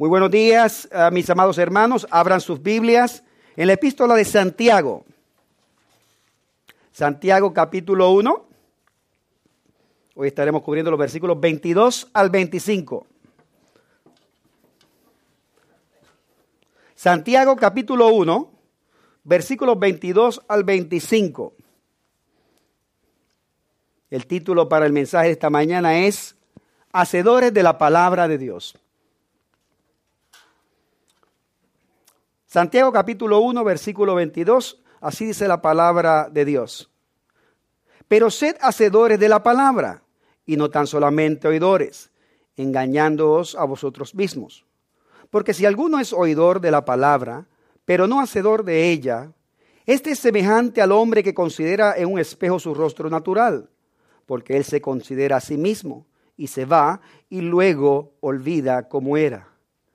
Muy buenos días, a mis amados hermanos. Abran sus Biblias en la epístola de Santiago. Santiago capítulo 1. Hoy estaremos cubriendo los versículos 22 al 25. Santiago capítulo 1, versículos 22 al 25. El título para el mensaje de esta mañana es Hacedores de la palabra de Dios. Santiago capítulo 1, versículo 22, así dice la palabra de Dios. Pero sed hacedores de la palabra y no tan solamente oidores, engañándoos a vosotros mismos. Porque si alguno es oidor de la palabra, pero no hacedor de ella, este es semejante al hombre que considera en un espejo su rostro natural, porque él se considera a sí mismo y se va y luego olvida cómo era.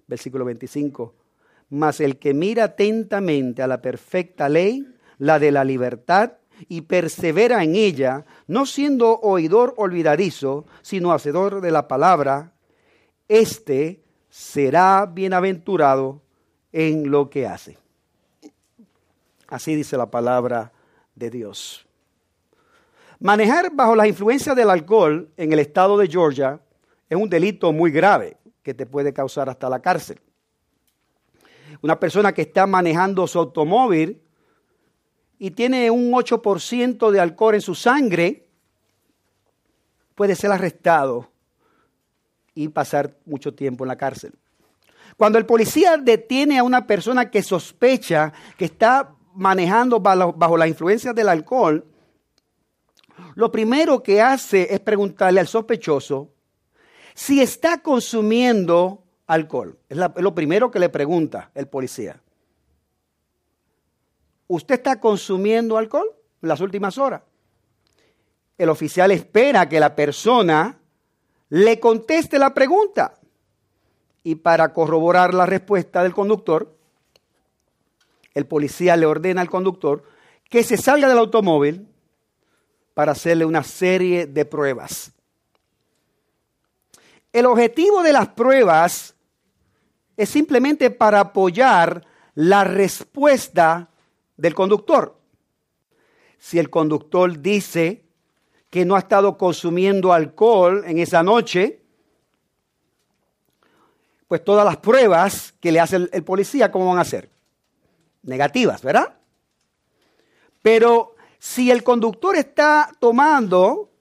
Versículo 25 mas el que mira atentamente a la perfecta ley, la de la libertad, y persevera en ella, no siendo oidor olvidadizo, sino hacedor de la palabra, éste será bienaventurado en lo que hace. Así dice la palabra de Dios. Manejar bajo la influencia del alcohol en el estado de Georgia es un delito muy grave que te puede causar hasta la cárcel. Una persona que está manejando su automóvil y tiene un 8% de alcohol en su sangre, puede ser arrestado y pasar mucho tiempo en la cárcel. Cuando el policía detiene a una persona que sospecha que está manejando bajo, la influencia del alcohol, lo primero que hace es preguntarle al sospechoso si está consumiendo alcohol. Es, lo primero que le pregunta el policía. ¿Usted está consumiendo alcohol en las últimas horas? El oficial espera que la persona le conteste la pregunta. Y para corroborar la respuesta del conductor, el policía le ordena al conductor que se salga del automóvil para hacerle una serie de pruebas. El objetivo de las pruebas es simplemente para apoyar la respuesta del conductor. Si el conductor dice que no ha estado consumiendo alcohol en esa noche, pues todas las pruebas que le hace el, policía, ¿cómo van a ser? Negativas, ¿verdad? Pero si el conductor está tomando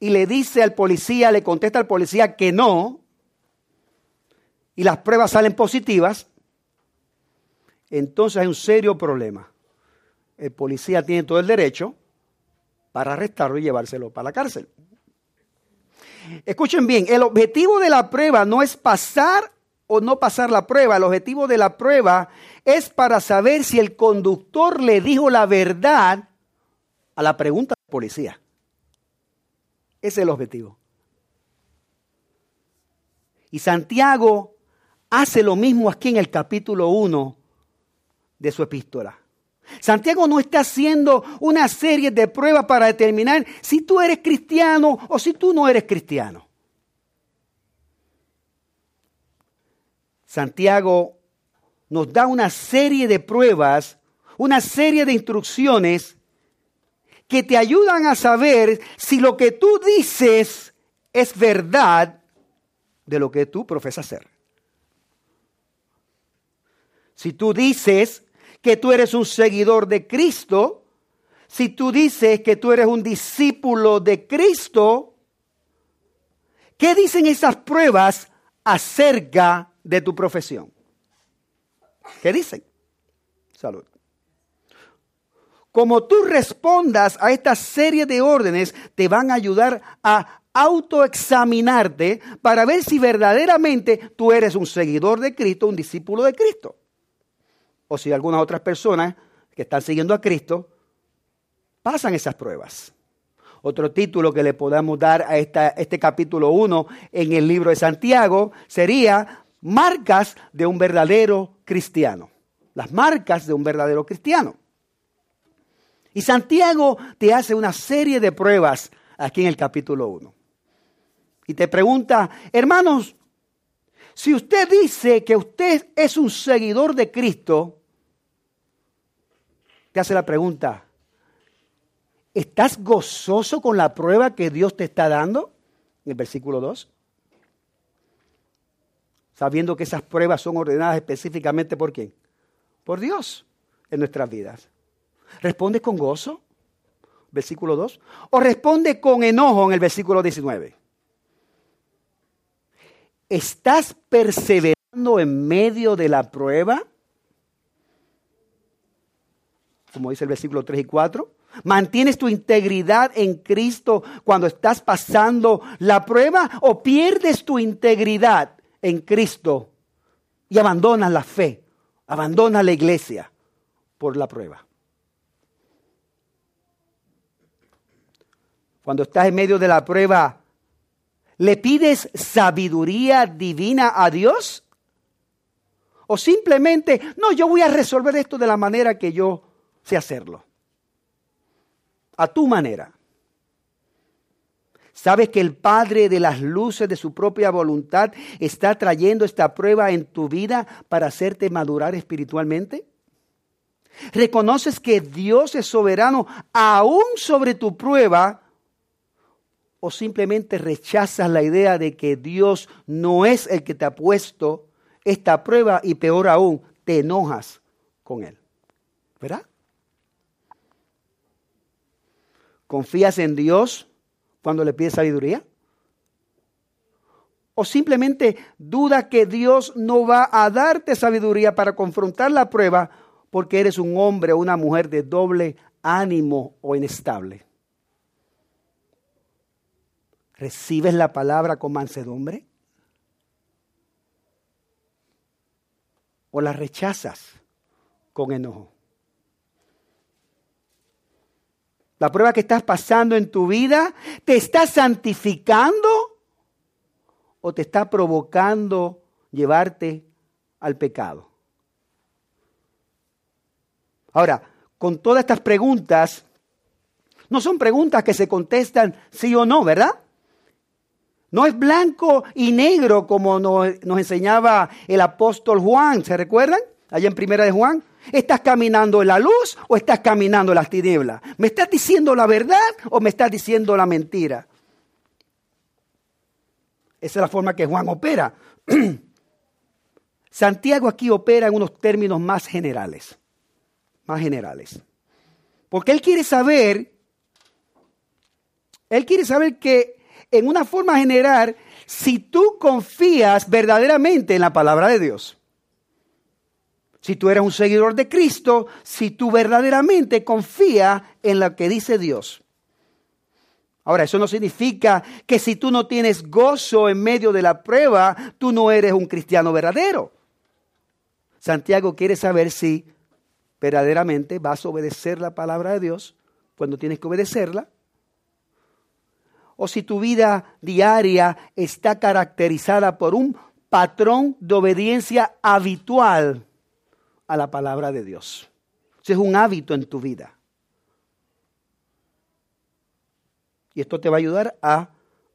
y le dice al policía, le contesta al policía que no, y las pruebas salen positivas, entonces hay un serio problema. El policía tiene todo el derecho para arrestarlo y llevárselo para la cárcel. Escuchen bien, el objetivo de la prueba no es pasar o no pasar la prueba, el objetivo de la prueba es para saber si el conductor le dijo la verdad a la pregunta del policía. Ese es el objetivo. Y Santiago hace lo mismo aquí en el capítulo 1 de su epístola. Santiago no está haciendo una serie de pruebas para determinar si tú eres cristiano o si tú no eres cristiano. Santiago nos da una serie de pruebas, una serie de instrucciones que te ayudan a saber si lo que tú dices es verdad de lo que tú profesas ser. Si tú dices que tú eres un seguidor de Cristo, si tú dices que tú eres un discípulo de Cristo, ¿qué dicen esas pruebas acerca de tu profesión? ¿Qué dicen? Salud. Como tú respondas a esta serie de órdenes, te van a ayudar a autoexaminarte para ver si verdaderamente tú eres un seguidor de Cristo, un discípulo de Cristo o si algunas otras personas que están siguiendo a Cristo pasan esas pruebas. Otro título que le podamos dar a este capítulo 1 en el libro de Santiago sería Marcas de un verdadero cristiano. Las marcas de un verdadero cristiano. Y Santiago te hace una serie de pruebas aquí en el capítulo 1. Y te pregunta, hermanos, si usted dice que usted es un seguidor de Cristo, te hace la pregunta, ¿estás gozoso con la prueba que Dios te está dando? En el versículo 2. Sabiendo que esas pruebas son ordenadas específicamente por quién? Por Dios en nuestras vidas. ¿Respondes con gozo? Versículo 2. ¿O responde con enojo en el versículo 19? ¿Estás perseverando en medio de la prueba? Como dice el versículo 3 y 4. ¿Mantienes tu integridad en Cristo cuando estás pasando la prueba o pierdes tu integridad en Cristo y abandonas la fe, abandonas la iglesia por la prueba? Cuando estás en medio de la prueba, ¿Le pides sabiduría divina a Dios? ¿O simplemente, no, yo voy a resolver esto de la manera que yo sé hacerlo? A tu manera. ¿Sabes que el Padre de las luces de su propia voluntad está trayendo esta prueba en tu vida para hacerte madurar espiritualmente? ¿Reconoces que Dios es soberano aún sobre tu prueba o simplemente rechazas la idea de que Dios no es el que te ha puesto esta prueba y peor aún, te enojas con Él. ¿Verdad? ¿Confías en Dios cuando le pides sabiduría? ¿O simplemente duda que Dios no va a darte sabiduría para confrontar la prueba porque eres un hombre o una mujer de doble ánimo o inestable? ¿Recibes la palabra con mansedumbre? ¿O la rechazas con enojo? La prueba que estás pasando en tu vida te está santificando o te está provocando llevarte al pecado. Ahora, con todas estas preguntas, no son preguntas que se contestan sí o no, ¿verdad? No es blanco y negro como nos, enseñaba el apóstol Juan. ¿Se recuerdan? Allá en primera de Juan. ¿Estás caminando en la luz o estás caminando en las tinieblas? ¿Me estás diciendo la verdad o me estás diciendo la mentira? Esa es la forma que Juan opera. Santiago aquí opera en unos términos más generales. Más generales. Porque él quiere saber, él quiere saber que en una forma general si tú confías verdaderamente en la palabra de Dios. Si tú eres un seguidor de Cristo, si tú verdaderamente confías en lo que dice Dios. Ahora, eso no significa que si tú no tienes gozo en medio de la prueba, tú no eres un cristiano verdadero. Santiago quiere saber si verdaderamente vas a obedecer la palabra de Dios cuando tienes que obedecerla o si tu vida diaria está caracterizada por un patrón de obediencia habitual a la palabra de Dios. Si es un hábito en tu vida. Y esto te va a ayudar a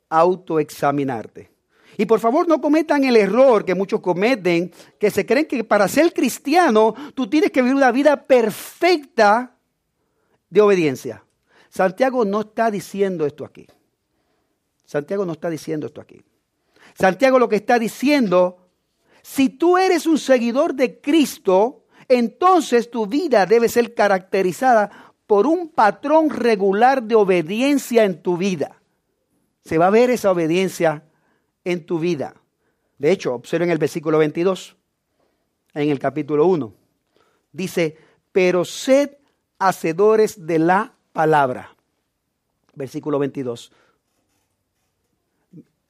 autoexaminarte. Y por favor no cometan el error que muchos cometen, que se creen que para ser cristiano tú tienes que vivir una vida perfecta de obediencia. Santiago no está diciendo esto aquí. Santiago no está diciendo esto aquí. Santiago lo que está diciendo, si tú eres un seguidor de Cristo, entonces tu vida debe ser caracterizada por un patrón regular de obediencia en tu vida. Se va a ver esa obediencia en tu vida. De hecho, observen el versículo 22, en el capítulo 1. Dice, pero sed hacedores de la palabra. Versículo 22.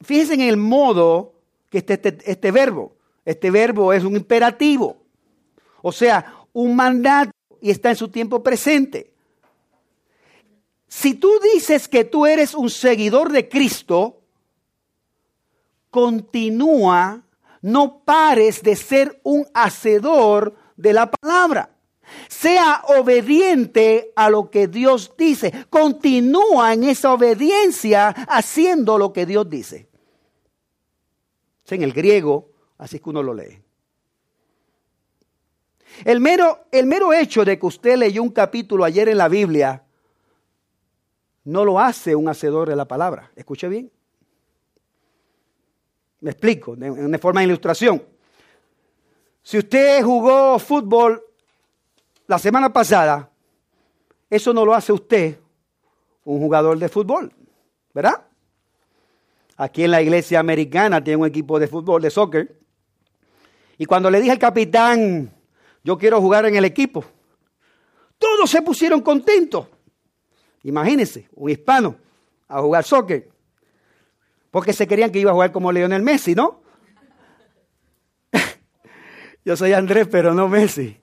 Fíjense en el modo que está este, este verbo. Este verbo es un imperativo, o sea, un mandato y está en su tiempo presente. Si tú dices que tú eres un seguidor de Cristo, continúa, no pares de ser un hacedor de la palabra. Sea obediente a lo que Dios dice. Continúa en esa obediencia haciendo lo que Dios dice en el griego Así que uno lo lee. El mero, el mero hecho de que usted leyó un capítulo ayer en la Biblia no lo hace un hacedor de la palabra. Escuche bien. Me explico, una forma de ilustración. Si usted jugó fútbol la semana pasada, eso no lo hace usted un jugador de fútbol, ¿verdad? Aquí en la iglesia americana tiene un equipo de fútbol, de soccer. Y cuando le dije al capitán, yo quiero jugar en el equipo, todos se pusieron contentos. Imagínense, un hispano a jugar soccer. Porque se querían que iba a jugar como Lionel Messi, ¿no? Yo soy Andrés, pero no Messi.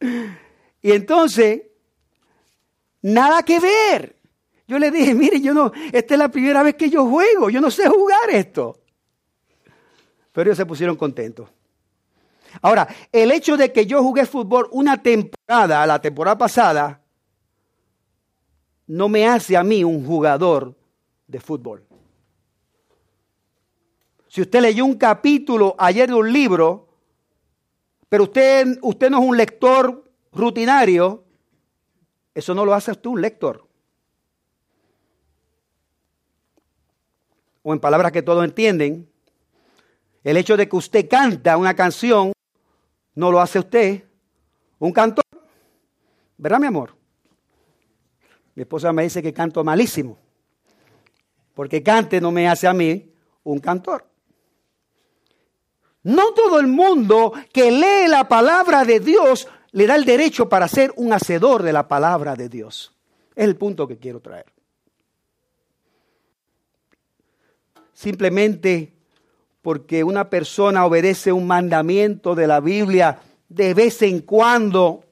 y entonces, nada que ver. Yo le dije, mire, yo no, esta es la primera vez que yo juego, yo no sé jugar esto. Pero ellos se pusieron contentos. Ahora, el hecho de que yo jugué fútbol una temporada, la temporada pasada, no me hace a mí un jugador de fútbol. Si usted leyó un capítulo ayer de un libro, pero usted, usted no es un lector rutinario, eso no lo hace usted un lector. O en palabras que todos entienden, el hecho de que usted canta una canción no lo hace usted un cantor. ¿Verdad, mi amor? Mi esposa me dice que canto malísimo. Porque cante no me hace a mí un cantor. No todo el mundo que lee la palabra de Dios le da el derecho para ser un hacedor de la palabra de Dios. Es el punto que quiero traer. Simplemente porque una persona obedece un mandamiento de la Biblia de vez en cuando,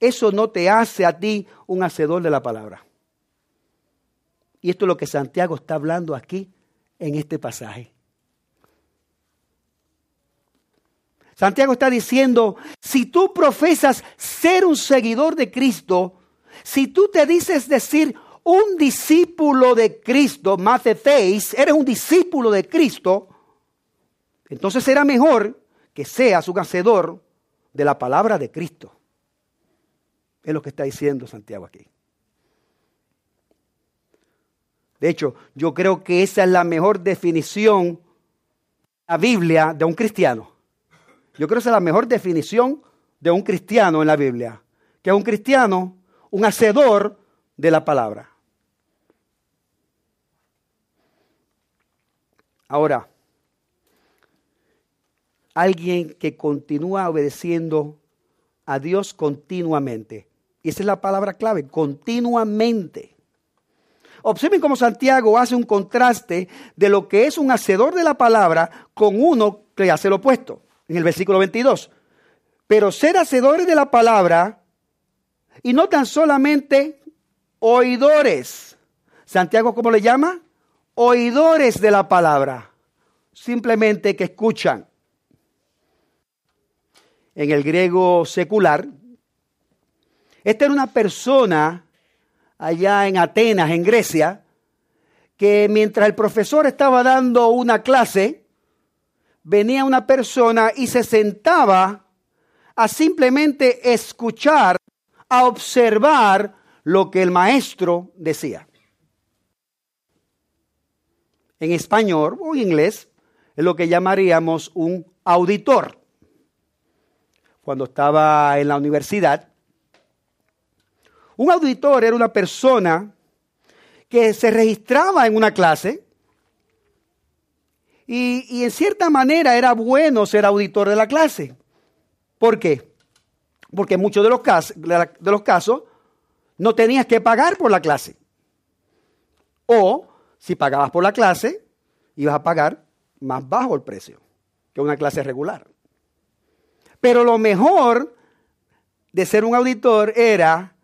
eso no te hace a ti un hacedor de la palabra. Y esto es lo que Santiago está hablando aquí en este pasaje. Santiago está diciendo, si tú profesas ser un seguidor de Cristo, si tú te dices decir un discípulo de Cristo, matheteis, eres un discípulo de Cristo, entonces será mejor que seas un hacedor de la palabra de Cristo. Es lo que está diciendo Santiago aquí. De hecho, yo creo que esa es la mejor definición la Biblia de un cristiano. Yo creo que esa es la mejor definición de un cristiano en la Biblia, que es un cristiano, un hacedor de la palabra. Ahora, alguien que continúa obedeciendo a Dios continuamente. Y esa es la palabra clave, continuamente. Observen cómo Santiago hace un contraste de lo que es un hacedor de la palabra con uno que hace lo opuesto en el versículo 22. Pero ser hacedores de la palabra y no tan solamente oidores. Santiago, ¿cómo le llama? Oidores de la palabra. Simplemente que escuchan. En el griego secular, esta era una persona allá en Atenas, en Grecia, que mientras el profesor estaba dando una clase, venía una persona y se sentaba a simplemente escuchar, a observar lo que el maestro decía. En español o en inglés es lo que llamaríamos un auditor. Cuando estaba en la universidad, un auditor era una persona que se registraba en una clase y, en cierta manera era bueno ser auditor de la clase. ¿Por qué? Porque en muchos de los, casos, de los casos no tenías que pagar por la clase. O si pagabas por la clase, ibas a pagar más bajo el precio que una clase regular. Pero lo mejor de ser un auditor era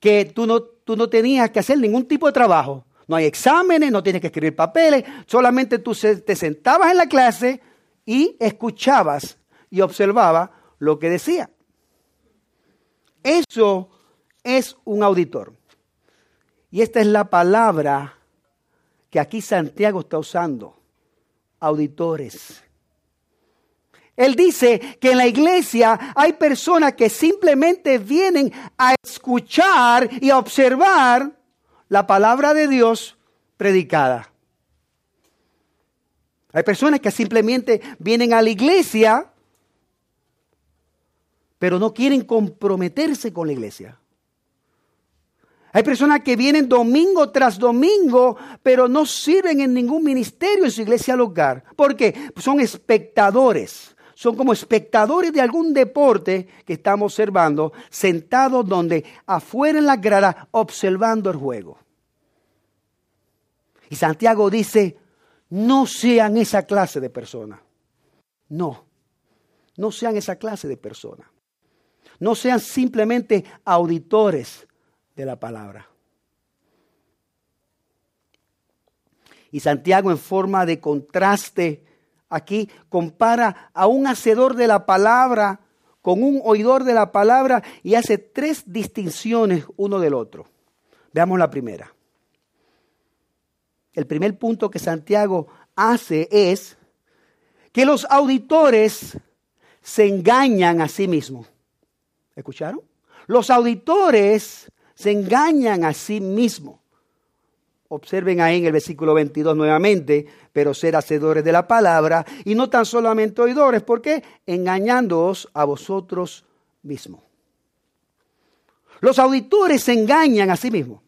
que tú no, tú no tenías que hacer ningún tipo de trabajo. No hay exámenes, no tienes que escribir papeles, solamente tú te sentabas en la clase y escuchabas y observabas lo que decía. Eso es un auditor. Y esta es la palabra que aquí Santiago está usando. Auditores. Él dice que en la iglesia hay personas que simplemente vienen a escuchar y a observar la palabra de Dios predicada. Hay personas que simplemente vienen a la iglesia, pero no quieren comprometerse con la iglesia. Hay personas que vienen domingo tras domingo, pero no sirven en ningún ministerio en su iglesia local. ¿Por qué? son espectadores. Son como espectadores de algún deporte que estamos observando, sentados donde afuera en la grada, observando el juego. Y Santiago dice, no sean esa clase de personas. No, no sean esa clase de personas. No sean simplemente auditores de la palabra. Y Santiago en forma de contraste aquí compara a un hacedor de la palabra con un oidor de la palabra y hace tres distinciones uno del otro. Veamos la primera. El primer punto que Santiago hace es que los auditores se engañan a sí mismos. ¿Escucharon? Los auditores se engañan a sí mismos. Observen ahí en el versículo 22 nuevamente, pero ser hacedores de la palabra y no tan solamente oidores, ¿por qué? Engañándoos a vosotros mismos. Los auditores se engañan a sí mismos.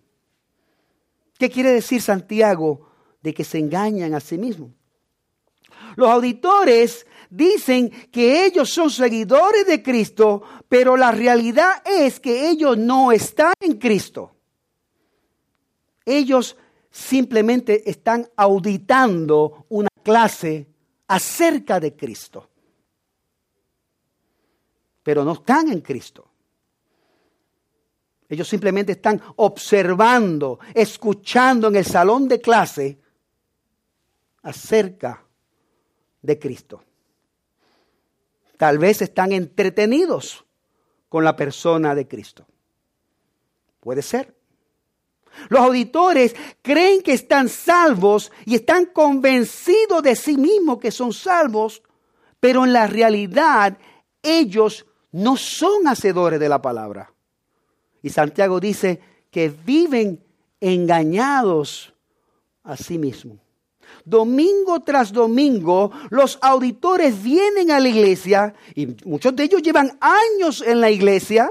¿Qué quiere decir Santiago de que se engañan a sí mismos? Los auditores dicen que ellos son seguidores de Cristo, pero la realidad es que ellos no están en Cristo. Ellos simplemente están auditando una clase acerca de Cristo, pero no están en Cristo. Ellos simplemente están observando, escuchando en el salón de clase acerca de Cristo. Tal vez están entretenidos con la persona de Cristo. Puede ser. Los auditores creen que están salvos y están convencidos de sí mismos que son salvos, pero en la realidad ellos no son hacedores de la palabra. Y Santiago dice que viven engañados a sí mismos. Domingo tras domingo, los auditores vienen a la iglesia y muchos de ellos llevan años en la iglesia.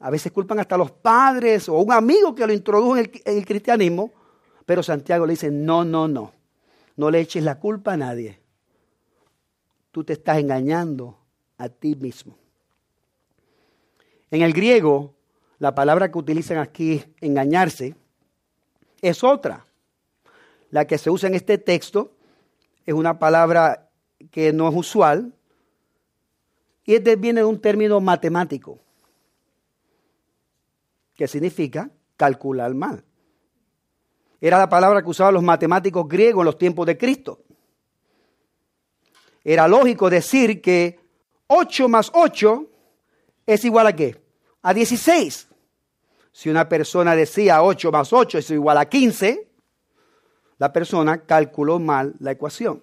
A veces culpan hasta los padres o un amigo que lo introdujo en el, cristianismo. Pero Santiago le dice, no, no, no. No le eches la culpa a nadie. Tú te estás engañando a ti mismo. En el griego, la palabra que utilizan aquí, engañarse, es otra la que se usa en este texto es una palabra que no es usual y este viene de un término matemático que significa calcular mal. Era la palabra que usaban los matemáticos griegos en los tiempos de Cristo. Era lógico decir que 8 más 8 es igual a qué? A 16. Si una persona decía 8 más 8 es igual a 15, la persona calculó mal la ecuación.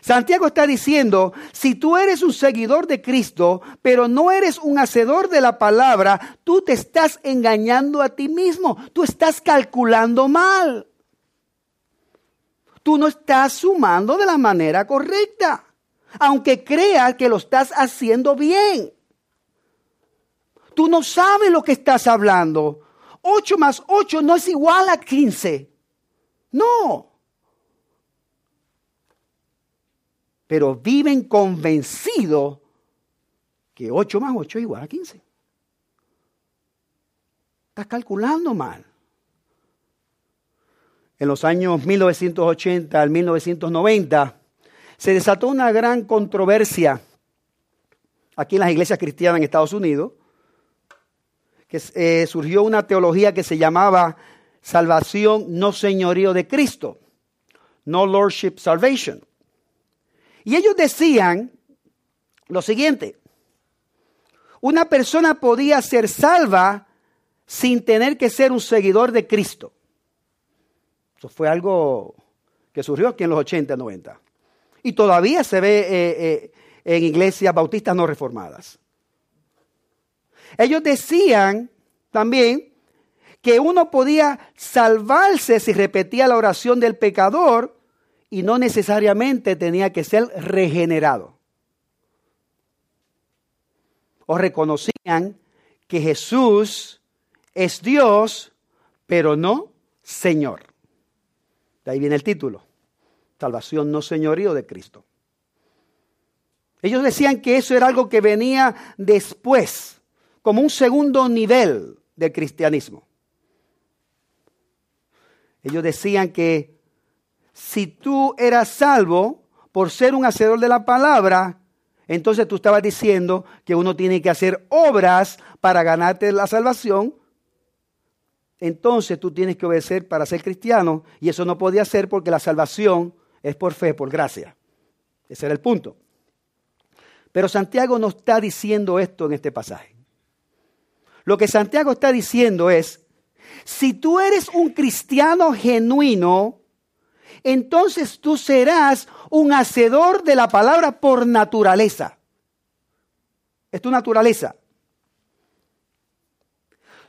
Santiago está diciendo, si tú eres un seguidor de Cristo, pero no eres un hacedor de la palabra, tú te estás engañando a ti mismo, tú estás calculando mal. Tú no estás sumando de la manera correcta, aunque creas que lo estás haciendo bien. Tú no sabes lo que estás hablando. 8 más 8 no es igual a 15. No. Pero viven convencidos que 8 más 8 es igual a 15. Estás calculando mal. En los años 1980 al 1990 se desató una gran controversia aquí en las iglesias cristianas en Estados Unidos, que eh, surgió una teología que se llamaba salvación no señorío de Cristo, no lordship salvation. Y ellos decían lo siguiente, una persona podía ser salva sin tener que ser un seguidor de Cristo. Eso fue algo que surgió aquí en los 80, 90. Y todavía se ve eh, eh, en iglesias bautistas no reformadas. Ellos decían también que uno podía salvarse si repetía la oración del pecador y no necesariamente tenía que ser regenerado. O reconocían que Jesús es Dios, pero no Señor. De ahí viene el título. Salvación no señorío de Cristo. Ellos decían que eso era algo que venía después, como un segundo nivel del cristianismo. Ellos decían que si tú eras salvo por ser un hacedor de la palabra, entonces tú estabas diciendo que uno tiene que hacer obras para ganarte la salvación. Entonces tú tienes que obedecer para ser cristiano y eso no podía ser porque la salvación es por fe, por gracia. Ese era el punto. Pero Santiago no está diciendo esto en este pasaje. Lo que Santiago está diciendo es, si tú eres un cristiano genuino, entonces tú serás un hacedor de la palabra por naturaleza. Es tu naturaleza.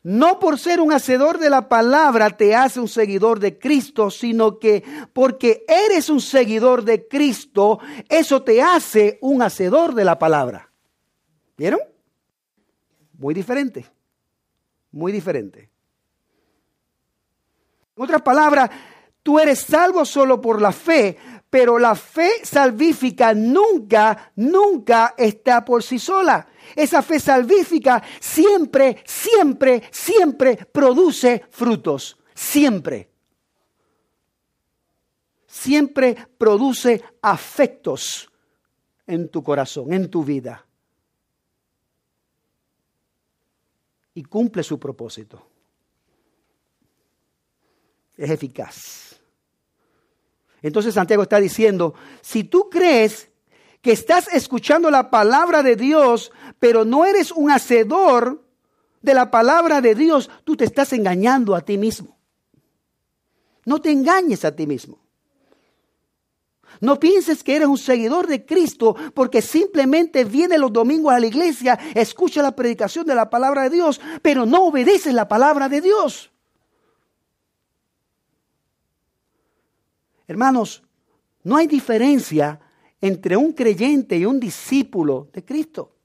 No por ser un hacedor de la palabra te hace un seguidor de Cristo, sino que porque eres un seguidor de Cristo, eso te hace un hacedor de la palabra. ¿Vieron? Muy diferente. Muy diferente. En otras palabras, tú eres salvo solo por la fe, pero la fe salvífica nunca, nunca está por sí sola. Esa fe salvífica siempre, siempre, siempre produce frutos. Siempre. Siempre produce afectos en tu corazón, en tu vida. Y cumple su propósito es eficaz. Entonces Santiago está diciendo, si tú crees que estás escuchando la palabra de Dios, pero no eres un hacedor de la palabra de Dios, tú te estás engañando a ti mismo. No te engañes a ti mismo. No pienses que eres un seguidor de Cristo porque simplemente viene los domingos a la iglesia, escucha la predicación de la palabra de Dios, pero no obedeces la palabra de Dios. Hermanos, no hay diferencia entre un creyente y un discípulo de Cristo.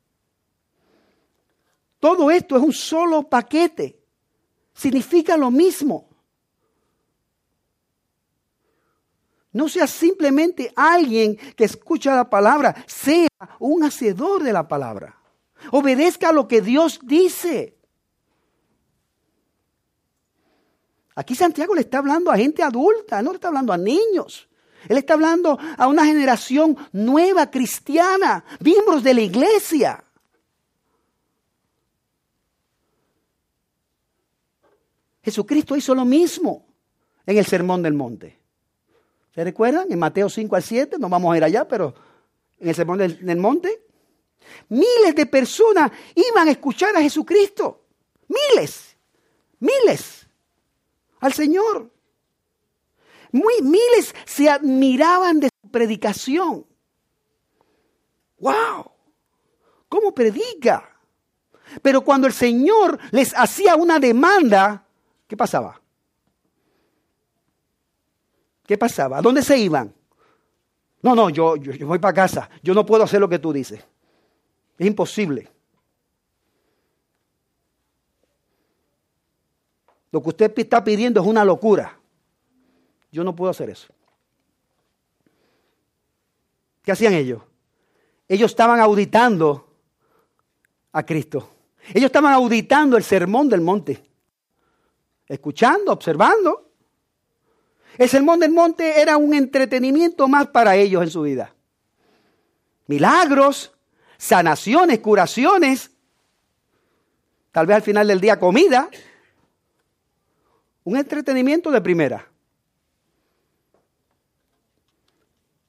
Todo esto es un solo paquete. Significa lo mismo. No sea simplemente alguien que escucha la palabra, sea un hacedor de la palabra. Obedezca a lo que Dios dice. Aquí Santiago le está hablando a gente adulta, no le está hablando a niños. Él está hablando a una generación nueva cristiana, miembros de la iglesia. Jesucristo hizo lo mismo en el Sermón del Monte. ¿Se recuerdan? En Mateo 5 al 7, no vamos a ir allá, pero en el Sermón del, Monte, miles de personas iban a escuchar a Jesucristo. Miles, miles al Señor. Muy, miles se admiraban de su predicación. ¡Wow! ¿Cómo predica? Pero cuando el Señor les hacía una demanda, ¿qué pasaba? ¿Qué pasaba? ¿A dónde se iban? No, no, yo, yo, yo voy para casa. Yo no puedo hacer lo que tú dices. Es imposible. Lo que usted está pidiendo es una locura. Yo no puedo hacer eso. ¿Qué hacían ellos? Ellos estaban auditando a Cristo. Ellos estaban auditando el sermón del monte. Escuchando, observando. El sermón del monte era un entretenimiento más para ellos en su vida. Milagros, sanaciones, curaciones. Tal vez al final del día comida. Un entretenimiento de primera.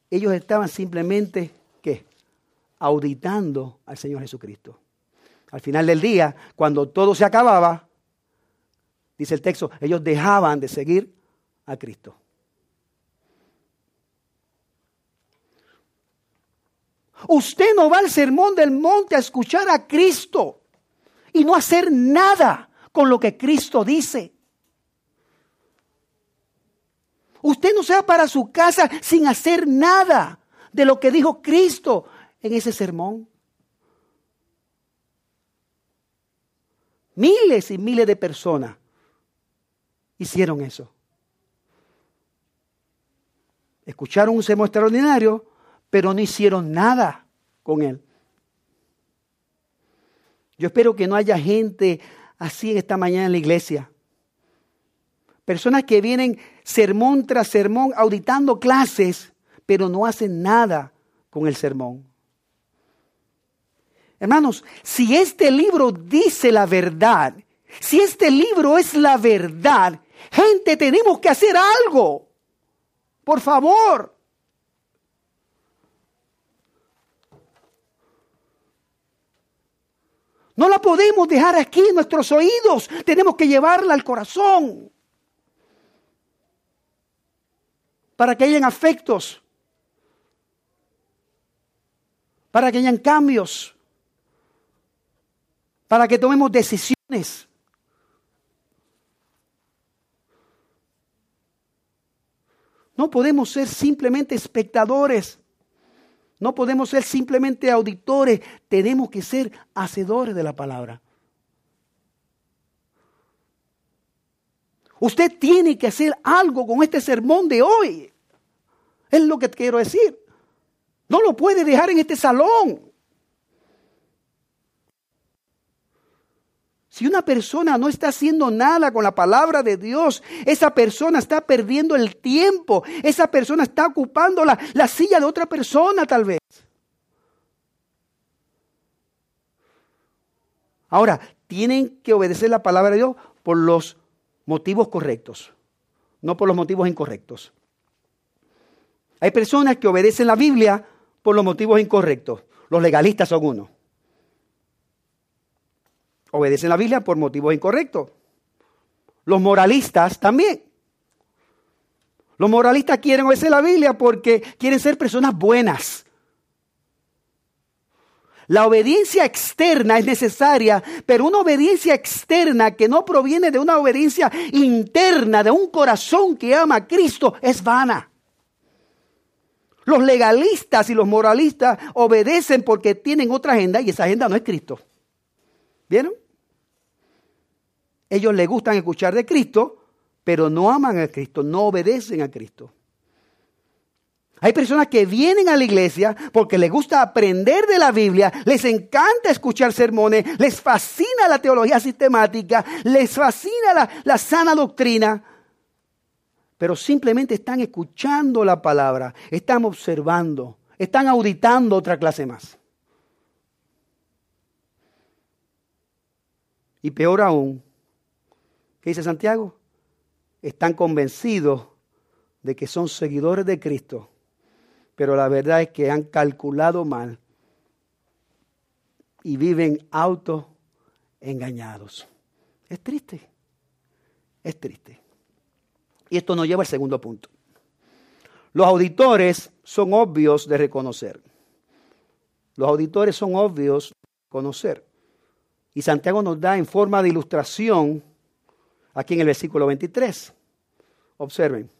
Ellos estaban simplemente, ¿qué? Auditando al Señor Jesucristo. Al final del día, cuando todo se acababa, dice el texto, ellos dejaban de seguir a Cristo. Usted no va al sermón del monte a escuchar a Cristo y no hacer nada con lo que Cristo dice. Usted no se va para su casa sin hacer nada de lo que dijo Cristo en ese sermón. Miles y miles de personas hicieron eso. Escucharon un sermón extraordinario, pero no hicieron nada con él. Yo espero que no haya gente así en esta mañana en la iglesia. Personas que vienen sermón tras sermón auditando clases, pero no hacen nada con el sermón. Hermanos, si este libro dice la verdad, si este libro es la verdad, gente, tenemos que hacer algo. Por favor. No la podemos dejar aquí en nuestros oídos. Tenemos que llevarla al corazón. Para que hayan afectos. Para que hayan cambios. Para que tomemos decisiones. No podemos ser simplemente espectadores. No podemos ser simplemente auditores. Tenemos que ser hacedores de la palabra. Usted tiene que hacer algo con este sermón de hoy. Es lo que quiero decir. No lo puede dejar en este salón. Si una persona no está haciendo nada con la palabra de Dios, esa persona está perdiendo el tiempo, esa persona está ocupando la, la silla de otra persona tal vez. Ahora, tienen que obedecer la palabra de Dios por los motivos correctos, no por los motivos incorrectos. Hay personas que obedecen la Biblia por los motivos incorrectos. Los legalistas son uno obedecen la Biblia por motivos incorrectos. Los moralistas también. Los moralistas quieren obedecer la Biblia porque quieren ser personas buenas. La obediencia externa es necesaria, pero una obediencia externa que no proviene de una obediencia interna, de un corazón que ama a Cristo, es vana. Los legalistas y los moralistas obedecen porque tienen otra agenda y esa agenda no es Cristo. ¿Vieron? Ellos les gustan escuchar de Cristo, pero no aman a Cristo, no obedecen a Cristo. Hay personas que vienen a la iglesia porque les gusta aprender de la Biblia, les encanta escuchar sermones, les fascina la teología sistemática, les fascina la, la, sana doctrina, pero simplemente están escuchando la palabra, están observando, están auditando otra clase más. Y peor aún, ¿qué dice Santiago? Están convencidos de que son seguidores de Cristo, pero la verdad es que han calculado mal y viven auto engañados. Es triste, es triste. Y esto nos lleva al segundo punto. Los auditores son obvios de reconocer. Los auditores son obvios de conocer. Y Santiago nos da en forma de ilustración aquí en el versículo 23. Observen.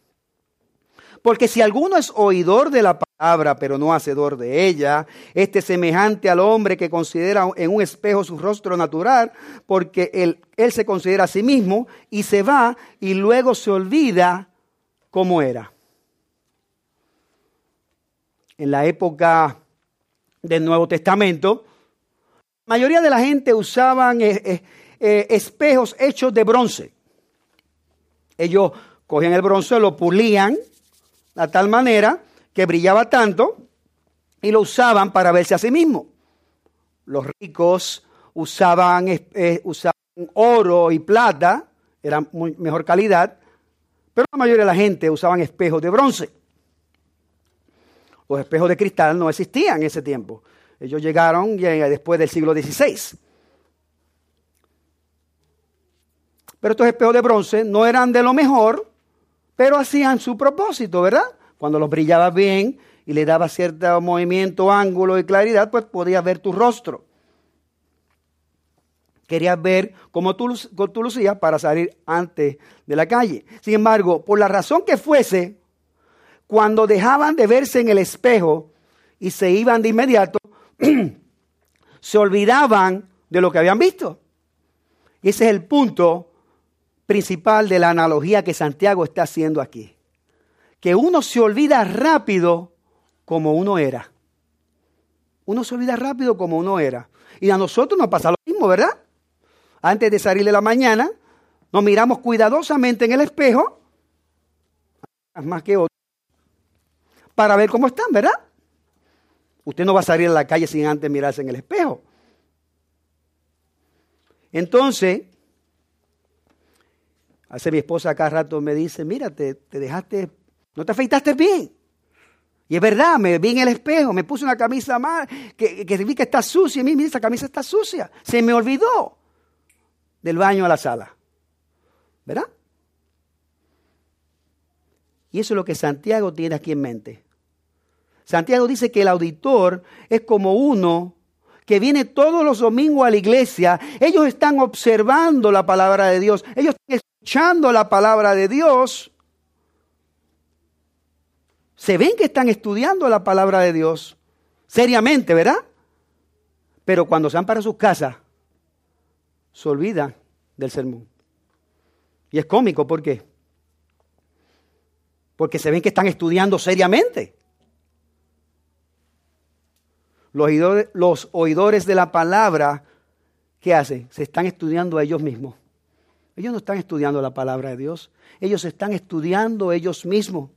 Porque si alguno es oidor de la palabra, pero no hacedor de ella, este es semejante al hombre que considera en un espejo su rostro natural, porque él, él se considera a sí mismo y se va y luego se olvida cómo era. En la época del Nuevo Testamento, mayoría de la gente usaban eh, eh, eh, espejos hechos de bronce. Ellos cogían el bronce, lo pulían de tal manera que brillaba tanto y lo usaban para verse a sí mismo. Los ricos usaban, usaban oro y plata, eran muy mejor calidad, pero la mayoría de la gente usaban espejos de bronce. Los espejos de cristal no existían en ese tiempo. Ellos llegaron después del siglo XVI. Pero estos espejos de bronce no eran de lo mejor, pero hacían su propósito, ¿verdad? Cuando los brillaba bien, y le daba cierto movimiento, ángulo y claridad, pues podías ver tu rostro. Querías ver cómo tú, tú lucías para salir antes de la calle. Sin embargo, por la razón que fuese, cuando dejaban de verse en el espejo y se iban de inmediato, se olvidaban de lo que habían visto. Y ese es el punto principal de la analogía que Santiago está haciendo aquí. Que uno se olvida rápido como uno era. Uno se olvida rápido como uno era. Y a nosotros nos pasa lo mismo, ¿verdad? Antes de salir de la mañana, nos miramos cuidadosamente en el espejo, más que otros, para ver cómo están, ¿verdad? Usted no va a salir a la calle sin antes mirarse en el espejo. Entonces, hace mi esposa acá rato me dice, mira, te, te dejaste, no te afeitaste bien. Y es verdad, me vi en el espejo, me puse una camisa mal, que, que vi que está sucia. Y mira, esa camisa está sucia. Se me olvidó del baño a la sala. ¿Verdad? Y eso es lo que Santiago tiene aquí en mente. Santiago dice que el auditor es como uno que viene todos los domingos a la iglesia. Ellos están observando la palabra de Dios. Ellos están escuchando la palabra de Dios se ven que están estudiando la palabra de Dios seriamente, ¿verdad? Pero cuando se van para sus casas, se olvidan del sermón. Y es cómico, ¿por qué? Porque se ven que están estudiando seriamente. Los oidores, los de la palabra, ¿qué hacen? Se están estudiando a ellos mismos. Ellos no están estudiando la palabra de Dios, ellos están estudiando ellos mismos.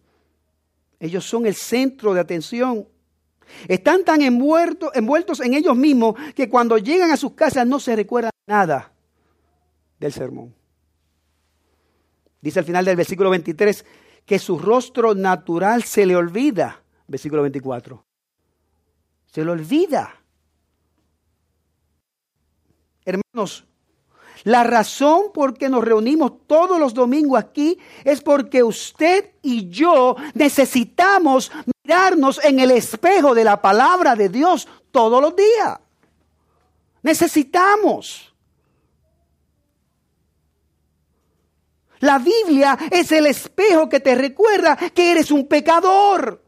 Ellos son el centro de atención. Están tan envueltos, envueltos en ellos mismos que cuando llegan a sus casas no se recuerdan nada del sermón. Dice al final del versículo 23 que su rostro natural se le olvida. Versículo 24. Se le olvida. Hermanos, la razón por que nos reunimos todos los domingos aquí es porque usted y yo necesitamos mirarnos en el espejo de la palabra de Dios todos los días. Necesitamos. La Biblia es el espejo que te recuerda que eres un pecador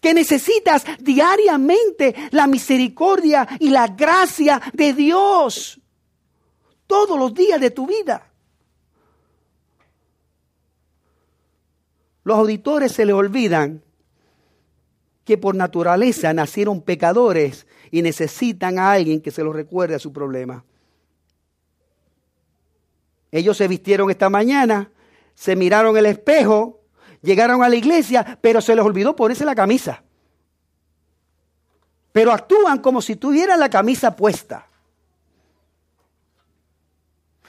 que necesitas diariamente la misericordia y la gracia de Dios todos los días de tu vida. Los auditores se les olvidan que por naturaleza nacieron pecadores y necesitan a alguien que se los recuerde a su problema. Ellos se vistieron esta mañana, se miraron el espejo llegaron a la iglesia, pero se les olvidó ponerse la camisa. Pero actúan como si tuvieran la camisa puesta.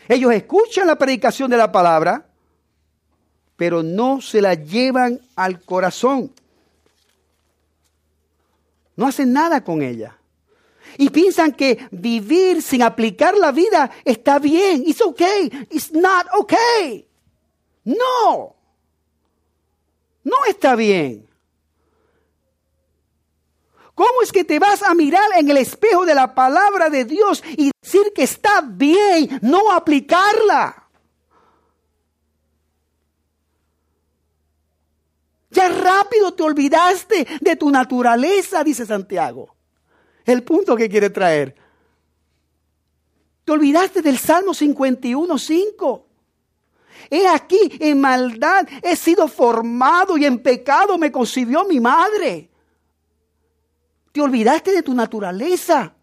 Ellos escuchan la predicación de la palabra, pero no se la llevan al corazón. No hacen nada con ella. Y piensan que vivir sin aplicar la vida está bien. It's okay. It's not okay. No. No está bien. ¿Cómo es que te vas a mirar en el espejo de la palabra de Dios y decir que está bien, no aplicarla? Ya rápido te olvidaste de tu naturaleza, dice Santiago. El punto que quiere traer. Te olvidaste del Salmo 51, 5. He aquí, en maldad he sido formado y en pecado me concibió mi madre. Te olvidaste de tu naturaleza.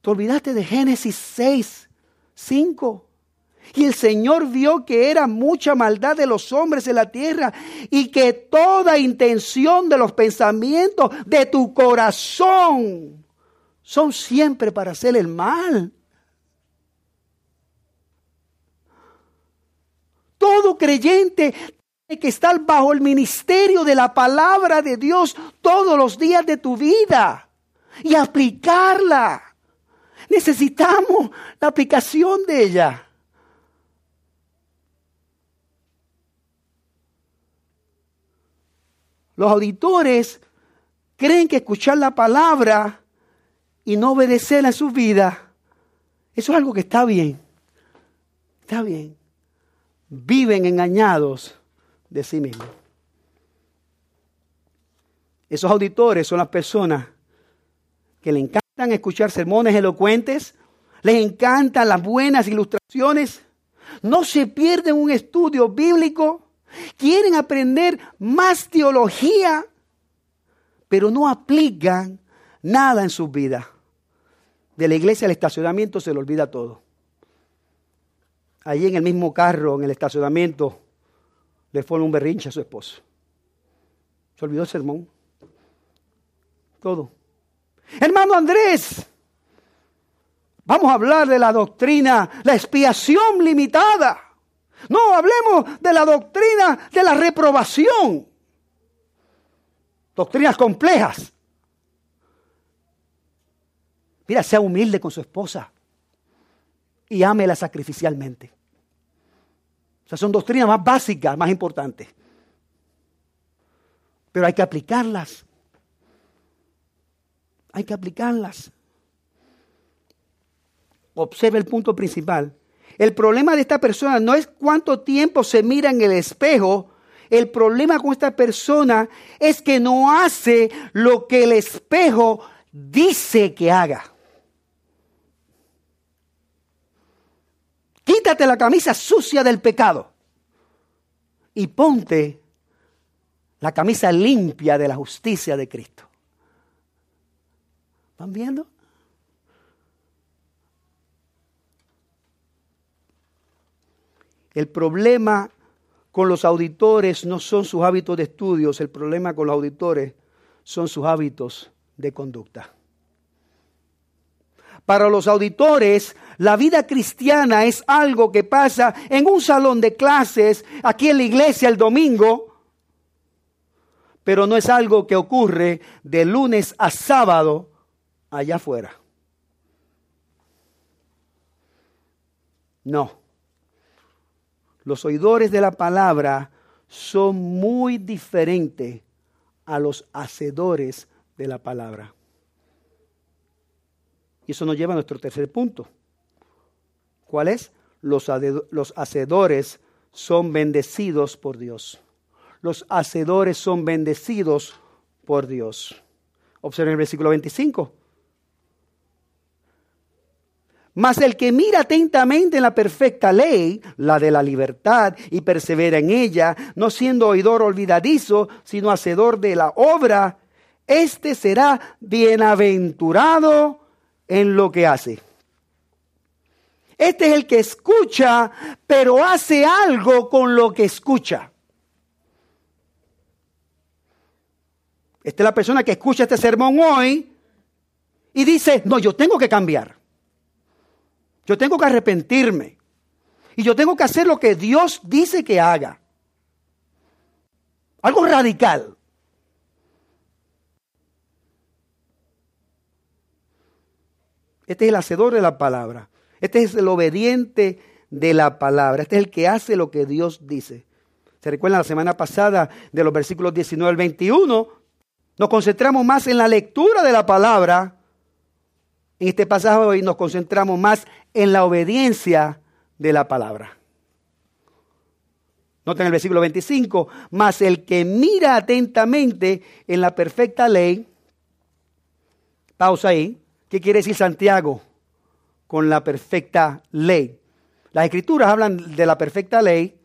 Te olvidaste de Génesis 6, 5. Y el Señor vio que era mucha maldad de los hombres en la tierra y que toda intención de los pensamientos de tu corazón son siempre para hacer el mal. Todo creyente tiene que estar bajo el ministerio de la palabra de Dios todos los días de tu vida y aplicarla. Necesitamos la aplicación de ella. Los auditores creen que escuchar la palabra y no obedecerla en su vida, eso es algo que está bien. Está bien. Viven engañados de sí mismos. Esos auditores son las personas que le encantan escuchar sermones elocuentes, les encantan las buenas ilustraciones, no se pierden un estudio bíblico, quieren aprender más teología, pero no aplican nada en sus vidas. De la iglesia al estacionamiento se le olvida todo. Allí en el mismo carro, en el estacionamiento, le fue un berrinche a su esposo. Se olvidó el sermón. Todo. Hermano Andrés, vamos a hablar de la doctrina, la expiación limitada. No, hablemos de la doctrina de la reprobación. Doctrinas complejas. Mira, sea humilde con su esposa y ámela sacrificialmente. O sea, son doctrinas más básicas, más importantes. Pero hay que aplicarlas. Hay que aplicarlas. Observe el punto principal. El problema de esta persona no es cuánto tiempo se mira en el espejo. El problema con esta persona es que no hace lo que el espejo dice que haga. Quítate la camisa sucia del pecado y ponte la camisa limpia de la justicia de Cristo. ¿Van viendo? El problema con los auditores no son sus hábitos de estudios, el problema con los auditores son sus hábitos de conducta. Para los auditores, la vida cristiana es algo que pasa en un salón de clases, aquí en la iglesia el domingo, pero no es algo que ocurre de lunes a sábado allá afuera. No. Los oidores de la palabra son muy diferentes a los hacedores de la palabra. Y eso nos lleva a nuestro tercer punto. ¿Cuál es? Los, los hacedores son bendecidos por Dios. Los hacedores son bendecidos por Dios. Observen el versículo 25. Mas el que mira atentamente en la perfecta ley, la de la libertad, y persevera en ella, no siendo oidor olvidadizo, sino hacedor de la obra, éste será bienaventurado en lo que hace. Este es el que escucha, pero hace algo con lo que escucha. Esta es la persona que escucha este sermón hoy y dice, no, yo tengo que cambiar. Yo tengo que arrepentirme. Y yo tengo que hacer lo que Dios dice que haga. Algo radical. Este es el hacedor de la palabra. Este es el obediente de la palabra. Este es el que hace lo que Dios dice. ¿Se recuerdan la semana pasada de los versículos 19 al 21? Nos concentramos más en la lectura de la palabra. En este pasaje hoy nos concentramos más en la obediencia de la palabra. Noten el versículo 25, mas el que mira atentamente en la perfecta ley, pausa ahí, ¿Qué quiere decir Santiago con la perfecta ley? Las escrituras hablan de la perfecta ley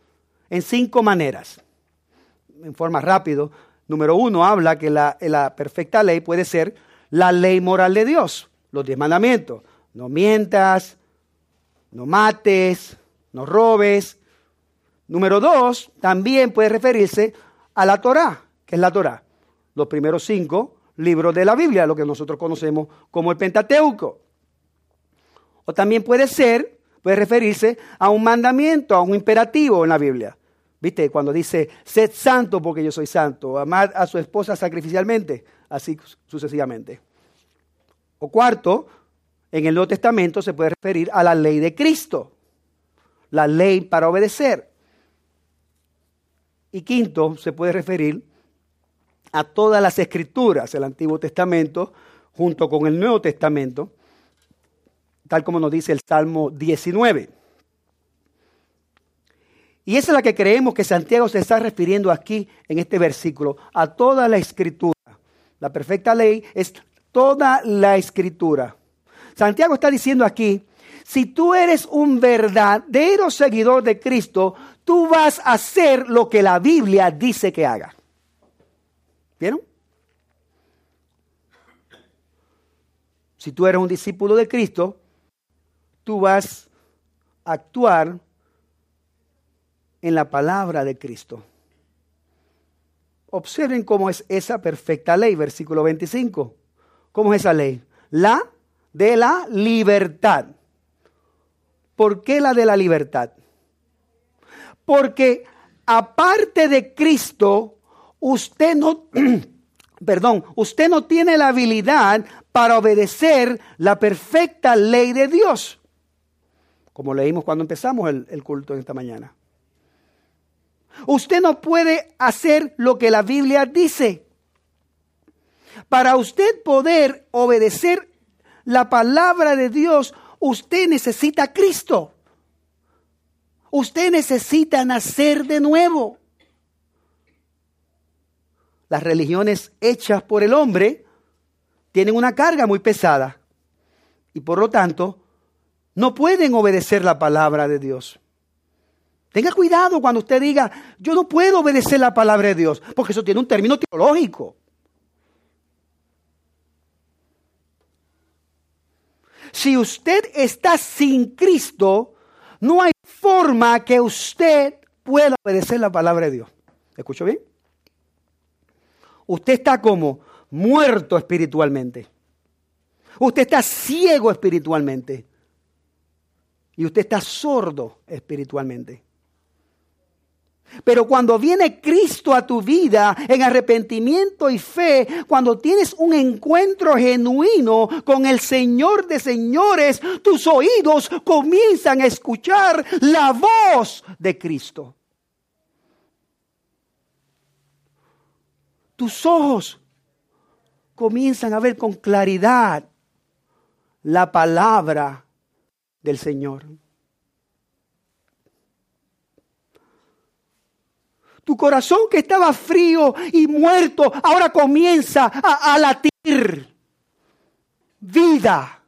en cinco maneras. En forma rápido. Número uno, habla que la, perfecta ley puede ser la ley moral de Dios, los diez mandamientos. No mientas, no mates, no robes. Número dos, también puede referirse a la Torah, que es la Torah. Los primeros cinco libros de la Biblia, lo que nosotros conocemos como el Pentateuco. O también puede ser, puede referirse a un mandamiento, a un imperativo en la Biblia. ¿Viste? Cuando dice, sed santo porque yo soy santo, amad a su esposa sacrificialmente, así sucesivamente. O cuarto, en el Nuevo Testamento se puede referir a la ley de Cristo, la ley para obedecer. Y quinto, se puede referir a todas las escrituras, el Antiguo Testamento, junto con el Nuevo Testamento, tal como nos dice el Salmo 19. Y esa es la que creemos que Santiago se está refiriendo aquí en este versículo, a toda la escritura. La perfecta ley es toda la escritura. Santiago está diciendo aquí, si tú eres un verdadero seguidor de Cristo, tú vas a hacer lo que la Biblia dice que haga. ¿Vieron? Si tú eres un discípulo de Cristo, tú vas a actuar en la palabra de Cristo. Observen cómo es esa perfecta ley, versículo 25. ¿Cómo es esa ley? La de la libertad. ¿Por qué la de la libertad? Porque aparte de Cristo, usted no, perdón, usted no tiene la habilidad para obedecer la perfecta ley de Dios. Como leímos cuando empezamos el, culto esta mañana. Usted no puede hacer lo que la Biblia dice. Para usted poder obedecer la palabra de Dios, usted necesita Cristo. Usted necesita nacer de nuevo. Las religiones hechas por el hombre tienen una carga muy pesada y por lo tanto no pueden obedecer la palabra de Dios. Tenga cuidado cuando usted diga, yo no puedo obedecer la palabra de Dios, porque eso tiene un término teológico. Si usted está sin Cristo, no hay forma que usted pueda obedecer la palabra de Dios. ¿Escucho bien? Usted está como muerto espiritualmente. Usted está ciego espiritualmente. Y usted está sordo espiritualmente. Pero cuando viene Cristo a tu vida en arrepentimiento y fe, cuando tienes un encuentro genuino con el Señor de señores, tus oídos comienzan a escuchar la voz de Cristo. Tus ojos comienzan a ver con claridad la palabra del Señor. Tu corazón que estaba frío y muerto ahora comienza a, latir. Vida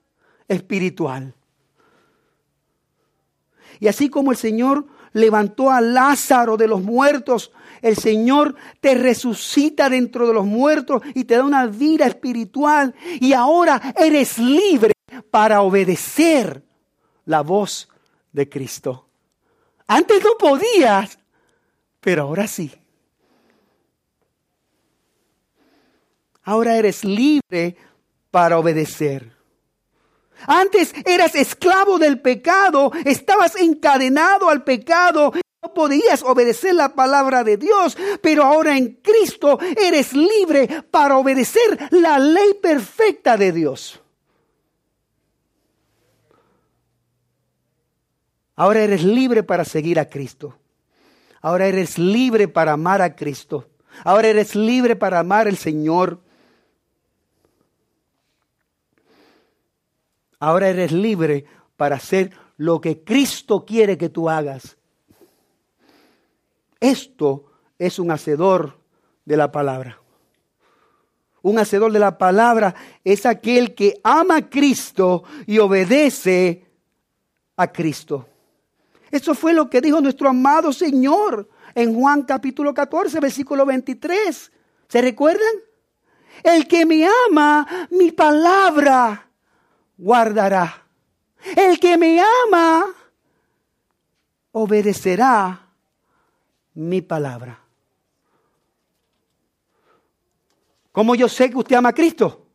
espiritual. Y así como el Señor levantó a Lázaro de los muertos, el Señor te resucita dentro de los muertos y te da una vida espiritual. Y ahora eres libre para obedecer la voz de Cristo. Antes no podías, pero ahora sí. Ahora eres libre para obedecer. Antes eras esclavo del pecado, estabas encadenado al pecado, no podías obedecer la palabra de Dios, pero ahora en Cristo eres libre para obedecer la ley perfecta de Dios. Ahora eres libre para seguir a Cristo. Ahora eres libre para amar a Cristo. Ahora eres libre para amar al Señor. Ahora eres libre para hacer lo que Cristo quiere que tú hagas. Esto es un hacedor de la palabra. Un hacedor de la palabra es aquel que ama a Cristo y obedece a Cristo. Eso fue lo que dijo nuestro amado Señor en Juan capítulo 14, versículo 23. ¿Se recuerdan? El que me ama, mi palabra guardará. El que me ama, obedecerá mi palabra. ¿Cómo yo sé que usted ama a Cristo?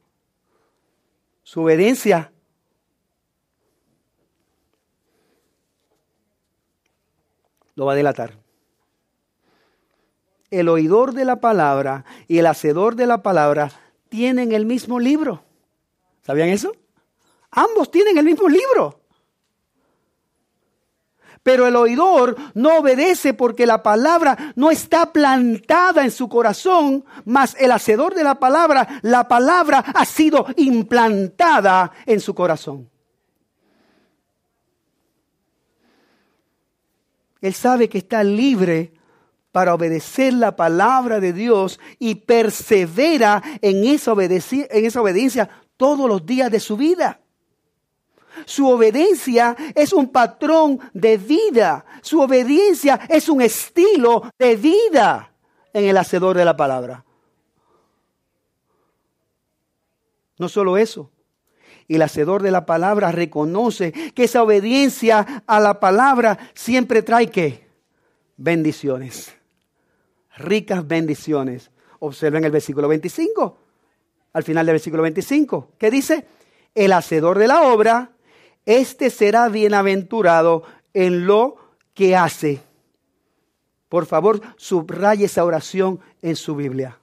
Su obediencia lo va a delatar. El oidor de la palabra y el hacedor de la palabra tienen el mismo libro. ¿Sabían eso? Ambos tienen el mismo libro. Pero el oidor no obedece porque la palabra no está plantada en su corazón, mas el hacedor de la palabra, la palabra ha sido implantada en su corazón. Él sabe que está libre para obedecer la palabra de Dios y persevera en esa, en esa obediencia todos los días de su vida. Su obediencia es un patrón de vida. Su obediencia es un estilo de vida en el hacedor de la palabra. No solo eso. El hacedor de la palabra reconoce que esa obediencia a la palabra siempre trae qué? Bendiciones. Ricas bendiciones. Observen el versículo 25. Al final del versículo 25. ¿Qué dice? El hacedor de la obra este será bienaventurado en lo que hace. Por favor, subraye esa oración en su Biblia.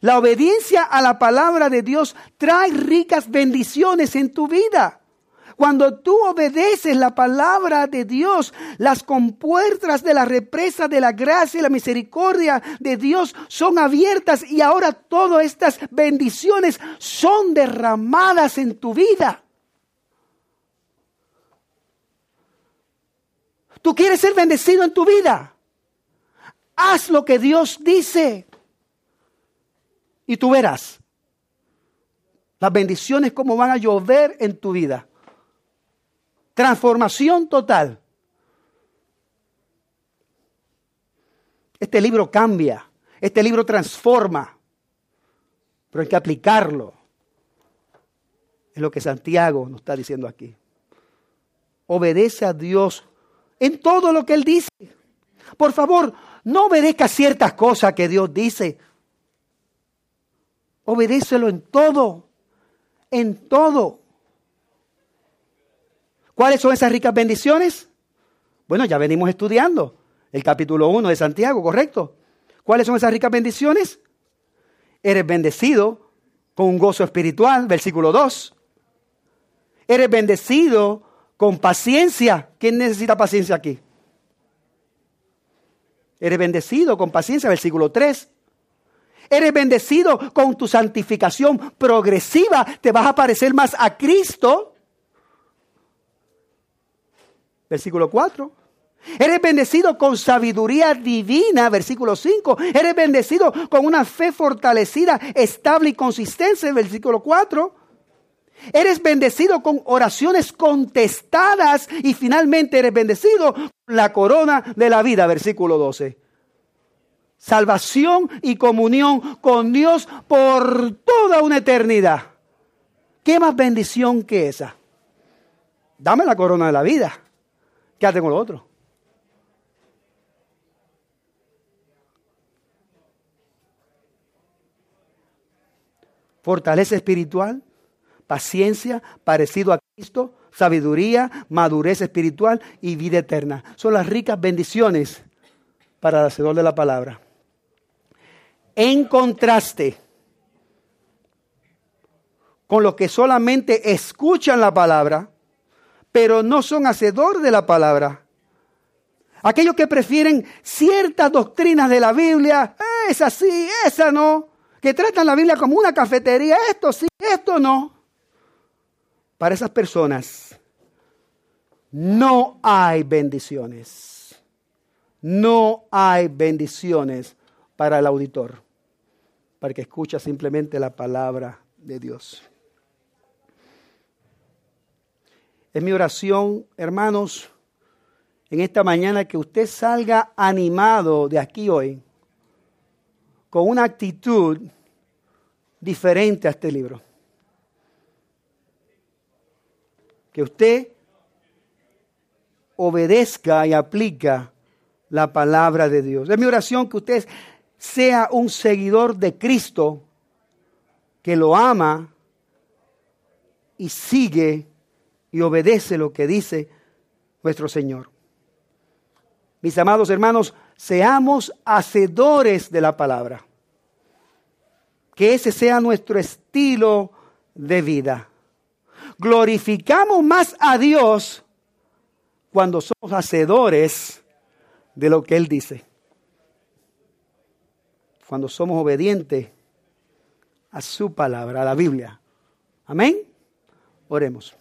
La obediencia a la palabra de Dios trae ricas bendiciones en tu vida. Cuando tú obedeces la palabra de Dios, las compuertas de la represa de la gracia y la misericordia de Dios son abiertas y ahora todas estas bendiciones son derramadas en tu vida. ¿Tú quieres ser bendecido en tu vida? Haz lo que Dios dice. Y tú verás las bendiciones como van a llover en tu vida. Transformación total. Este libro cambia, este libro transforma, pero hay que aplicarlo. Es lo que Santiago nos está diciendo aquí. Obedece a Dios en todo lo que Él dice. Por favor, no obedezca ciertas cosas que Dios dice. Obedécelo en todo, en todo. ¿Cuáles son esas ricas bendiciones? Bueno, ya venimos estudiando el capítulo 1 de Santiago, ¿correcto? ¿Cuáles son esas ricas bendiciones? Eres bendecido con un gozo espiritual, versículo 2. Eres bendecido con paciencia. ¿Quién necesita paciencia aquí? Eres bendecido con paciencia, versículo 3. Eres bendecido con tu santificación progresiva. Te vas a parecer más a Cristo versículo 4. Eres bendecido con sabiduría divina, versículo 5. Eres bendecido con una fe fortalecida, estable y consistente, versículo 4. Eres bendecido con oraciones contestadas y finalmente eres bendecido con la corona de la vida, versículo 12. Salvación y comunión con Dios por toda una eternidad. ¿Qué más bendición que esa? Dame la corona de la vida. Quédate con lo otro. Fortaleza espiritual, paciencia, parecido a Cristo, sabiduría, madurez espiritual y vida eterna. Son las ricas bendiciones para el hacedor de la palabra. En contraste con los que solamente escuchan la palabra, pero no son hacedor de la palabra. Aquellos que prefieren ciertas doctrinas de la Biblia, esa sí, esa no, que tratan la Biblia como una cafetería, esto sí, esto no. Para esas personas no hay bendiciones. No hay bendiciones para el auditor, para que escucha simplemente la palabra de Dios. Es mi oración, hermanos, en esta mañana que usted salga animado de aquí hoy, con una actitud diferente a este libro. Que usted obedezca y aplica la palabra de Dios. Es mi oración que usted sea un seguidor de Cristo que lo ama y sigue y obedece lo que dice nuestro Señor. Mis amados hermanos, seamos hacedores de la palabra. Que ese sea nuestro estilo de vida. glorificamos más a Dios cuando somos hacedores de lo que Él dice. Cuando somos obedientes a su palabra, a la Biblia. Amén. Oremos.